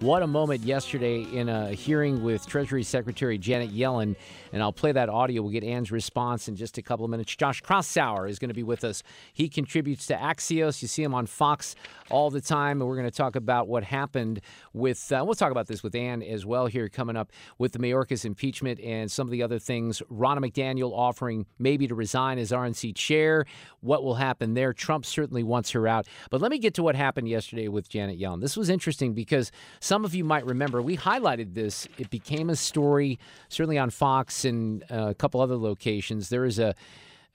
What a moment yesterday in a hearing with Treasury Secretary Janet Yellen. And I'll play that audio. We'll get Ann's response in just a couple of minutes. Josh Kraushaar is going to be with us. He contributes to Axios. You see him on Fox all the time. And we're going to talk about what happened with, uh, we'll talk about this with Ann as well here coming up with the Mayorkas impeachment and some of the other things. Ronna McDaniel offering maybe to resign as RNC chair. What will happen there? Trump certainly wants her out. But let me get to what happened yesterday with Janet Yellen. This was interesting because some of you might remember we highlighted this. It became a story, certainly on Fox and uh, a couple other locations. There is a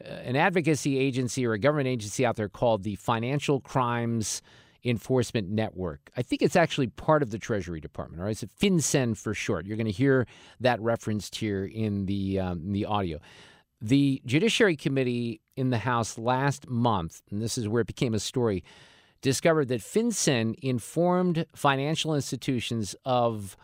an advocacy agency or a government agency out there called the Financial Crimes Enforcement Network. I think it's actually part of the Treasury Department, or right? It's FinCEN for short. You're going to hear that referenced here in the um, in the audio. The Judiciary Committee in the House last month, and this is where it became a story, discovered that FinCEN informed financial institutions of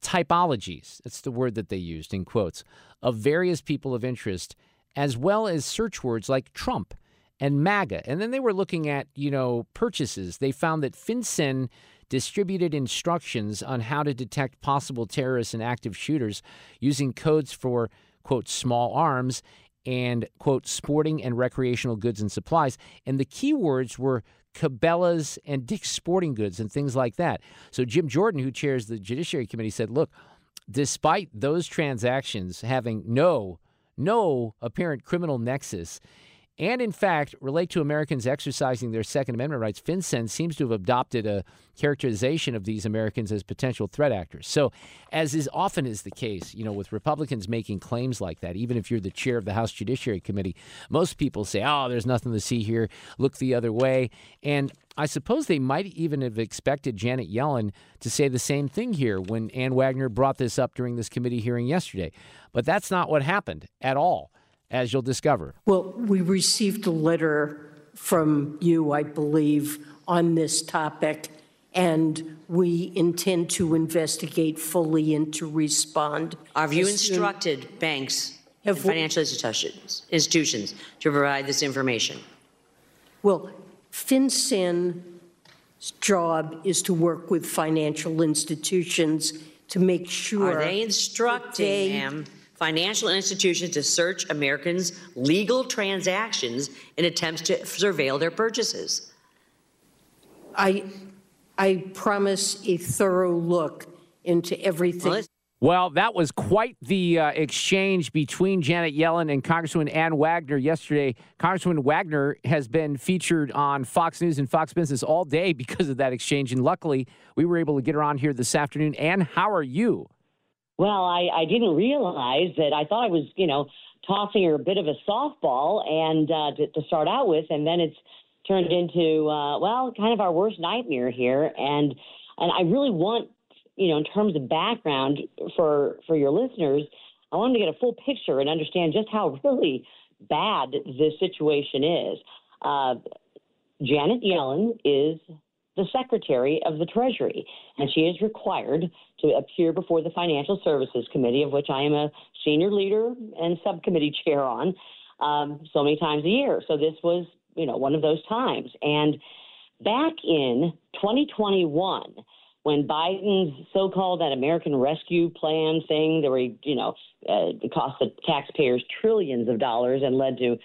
typologies, that's the word that they used in quotes, of various people of interest, as well as search words like Trump and MAGA. And then they were looking at, you know, purchases. They found that FinCEN distributed instructions on how to detect possible terrorists and active shooters using codes for, quote, small arms and, quote, sporting and recreational goods and supplies. And the keywords were Cabela's and Dick's Sporting Goods and things like that. So Jim Jordan, who chairs the Judiciary Committee, said, look, despite those transactions having no no apparent criminal nexus and in fact relate to Americans exercising their Second Amendment rights, FinCEN seems to have adopted a characterization of these Americans as potential threat actors. So, as is often is the case, you know, with Republicans making claims like that, even if you're the chair of the House Judiciary Committee, most people say, "Oh, there's nothing to see here. Look the other way." And I suppose they might even have expected Janet Yellen to say the same thing here when Ann Wagner brought this up during this committee hearing yesterday. But that's not what happened at all, as you'll discover. Well, we received a letter from you, I believe, on this topic, and we intend to investigate fully and to respond. Have you as soon- instructed banks and Have we- financial institutions, institutions to provide this information? Well, FinCEN's job is to work with financial institutions to make sure. Are they instructing, they- ma'am, financial institutions to search Americans' legal transactions in attempts to surveil their purchases? I, I promise a thorough look into everything. Well, Well, that was quite the uh, exchange between Janet Yellen and Congresswoman Ann Wagner yesterday. Congresswoman Wagner has been featured on Fox News and Fox Business all day because of that exchange. And luckily, we were able to get her on here this afternoon. Ann, how are you? Well, I, I didn't realize that. I thought I was, you know, tossing her a bit of a softball and uh, to, to start out with, and then it's turned into, uh, well, kind of our worst nightmare here. And and I really want, you know, in terms of background for for your listeners, I wanted to get a full picture and understand just how really bad this situation is. Uh, Janet Yellen is the Secretary of the Treasury, and she is required to appear before the Financial Services Committee, of which I am a senior leader and subcommittee chair on, um, so many times a year. So this was, you know, one of those times. And back in 2021, when Biden's so-called that American Rescue Plan thing, that were, you know, uh, cost the taxpayers trillions of dollars and led to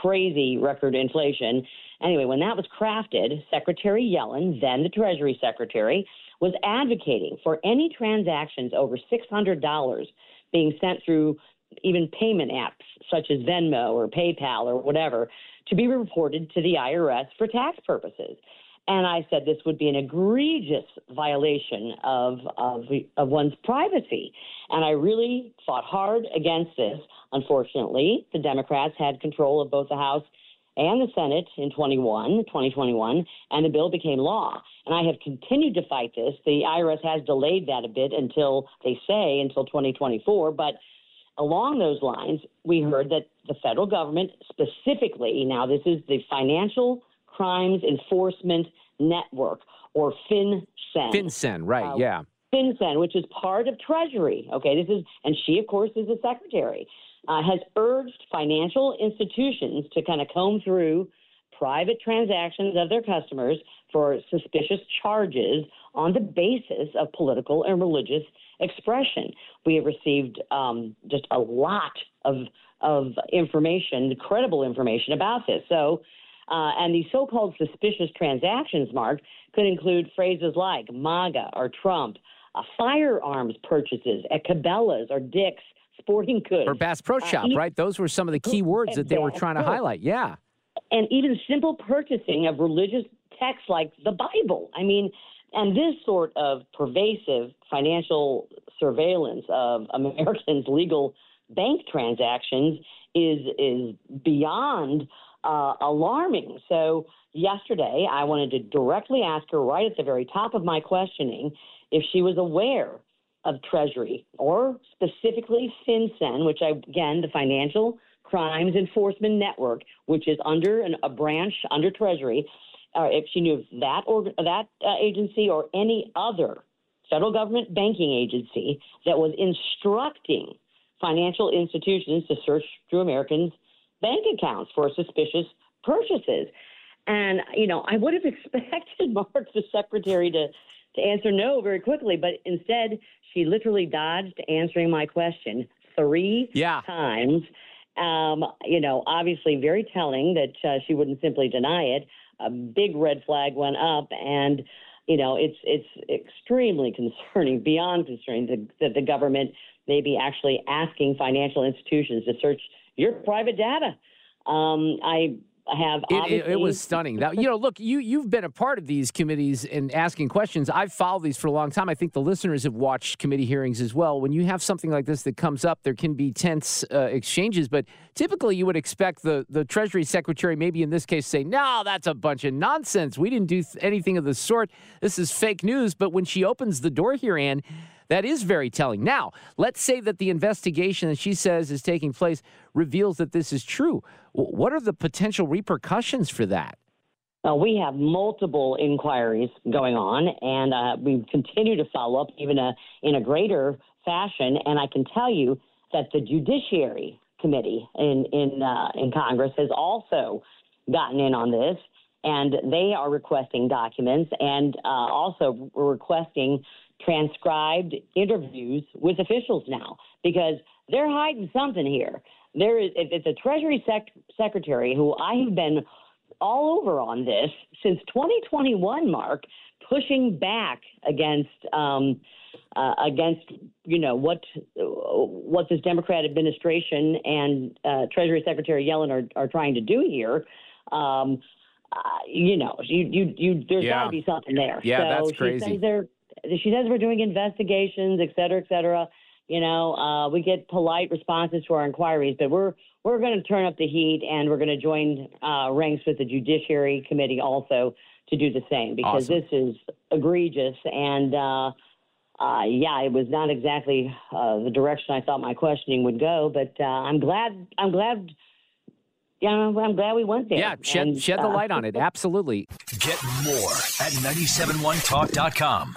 crazy record inflation. Anyway, when that was crafted, Secretary Yellen, then the Treasury Secretary, was advocating for any transactions over $600 being sent through even payment apps such as Venmo or PayPal or whatever to be reported to the IRS for tax purposes. And I said this would be an egregious violation of, of, of one's privacy. And I really fought hard against this. Unfortunately, the Democrats had control of both the House and the Senate in 21, 2021, and the bill became law. And I have continued to fight this. The IRS has delayed that a bit until they say until 2024, but along those lines, we heard that the federal government specifically, now this is the Financial Crimes Enforcement Network, or FinCEN. FinCEN, right, uh, yeah. FinCEN, which is part of Treasury. Okay, this is, and she, of course, is the secretary, uh, has urged financial institutions to kind of comb through private transactions of their customers for suspicious charges on the basis of political and religious expression. We have received um, just a lot of of information, credible information about this. So, uh, and these so-called suspicious transactions, Mark, could include phrases like MAGA or Trump, uh, firearms purchases at Cabela's or Dick's Sporting Goods or Bass Pro uh, Shop, uh, right? Those were some of the key words that they were trying to highlight. Yeah, and even simple purchasing of religious texts like the Bible. I mean, and this sort of pervasive financial surveillance of Americans' legal bank transactions is is beyond uh, alarming. So yesterday, I wanted to directly ask her right at the very top of my questioning if she was aware of Treasury or specifically FinCEN, which I, again, the Financial Crimes Enforcement Network, which is under an, a branch under Treasury, uh, if she knew of that or that uh, agency or any other federal government banking agency that was instructing financial institutions to search through Americans' bank accounts for suspicious purchases. And, you know, I would have expected Mark, the secretary, to, to answer no very quickly, but instead she literally dodged answering my question three yeah. times. Um, you know, obviously very telling that uh, she wouldn't simply deny it. A big red flag went up, and you know, it's it's extremely concerning, beyond concerning, that, that the government may be actually asking financial institutions to search your private data. Um, I have it, it, it, was stunning. Now, you know, look, you you've been a part of these committees and asking questions. I've followed these for a long time. I think the listeners have watched committee hearings as well. When you have something like this that comes up, there can be tense uh, exchanges, but typically you would expect the the Treasury Secretary, maybe in this case, say, "No, that's a bunch of nonsense. We didn't do th- anything of the sort. This is fake news." But when she opens the door here, Ann that is very telling. Now, let's say that the investigation that she says is taking place reveals that this is true. What are the potential repercussions for that? We have multiple inquiries going on, and uh, we continue to follow up even a, uh, in a greater fashion. And I can tell you that the Judiciary Committee in in uh, in Congress has also gotten in on this, and they are requesting documents and uh, also requesting transcribed interviews with officials now because they're hiding something here. There is it's a Treasury sec- secretary who I have been all over on this since 2021. Mark pushing back against um, uh, against you know what what this Democrat administration and uh, Treasury Secretary Yellen are, are trying to do here. Um, uh, you know, you you you. There's yeah. got to be something there. Yeah, so that's crazy. She says she says we're doing investigations, et cetera, et cetera. You know, uh, we get polite responses to our inquiries, but we're we're going to turn up the heat, and we're going to join uh, ranks with the Judiciary Committee also to do the same because awesome. this is egregious and. Uh, uh, yeah, it was not exactly uh, the direction I thought my questioning would go, but uh, I'm glad. I'm glad. Yeah, I'm glad we went there. Yeah, shed, and, shed the light on it. Absolutely. Get more at 971talk.com.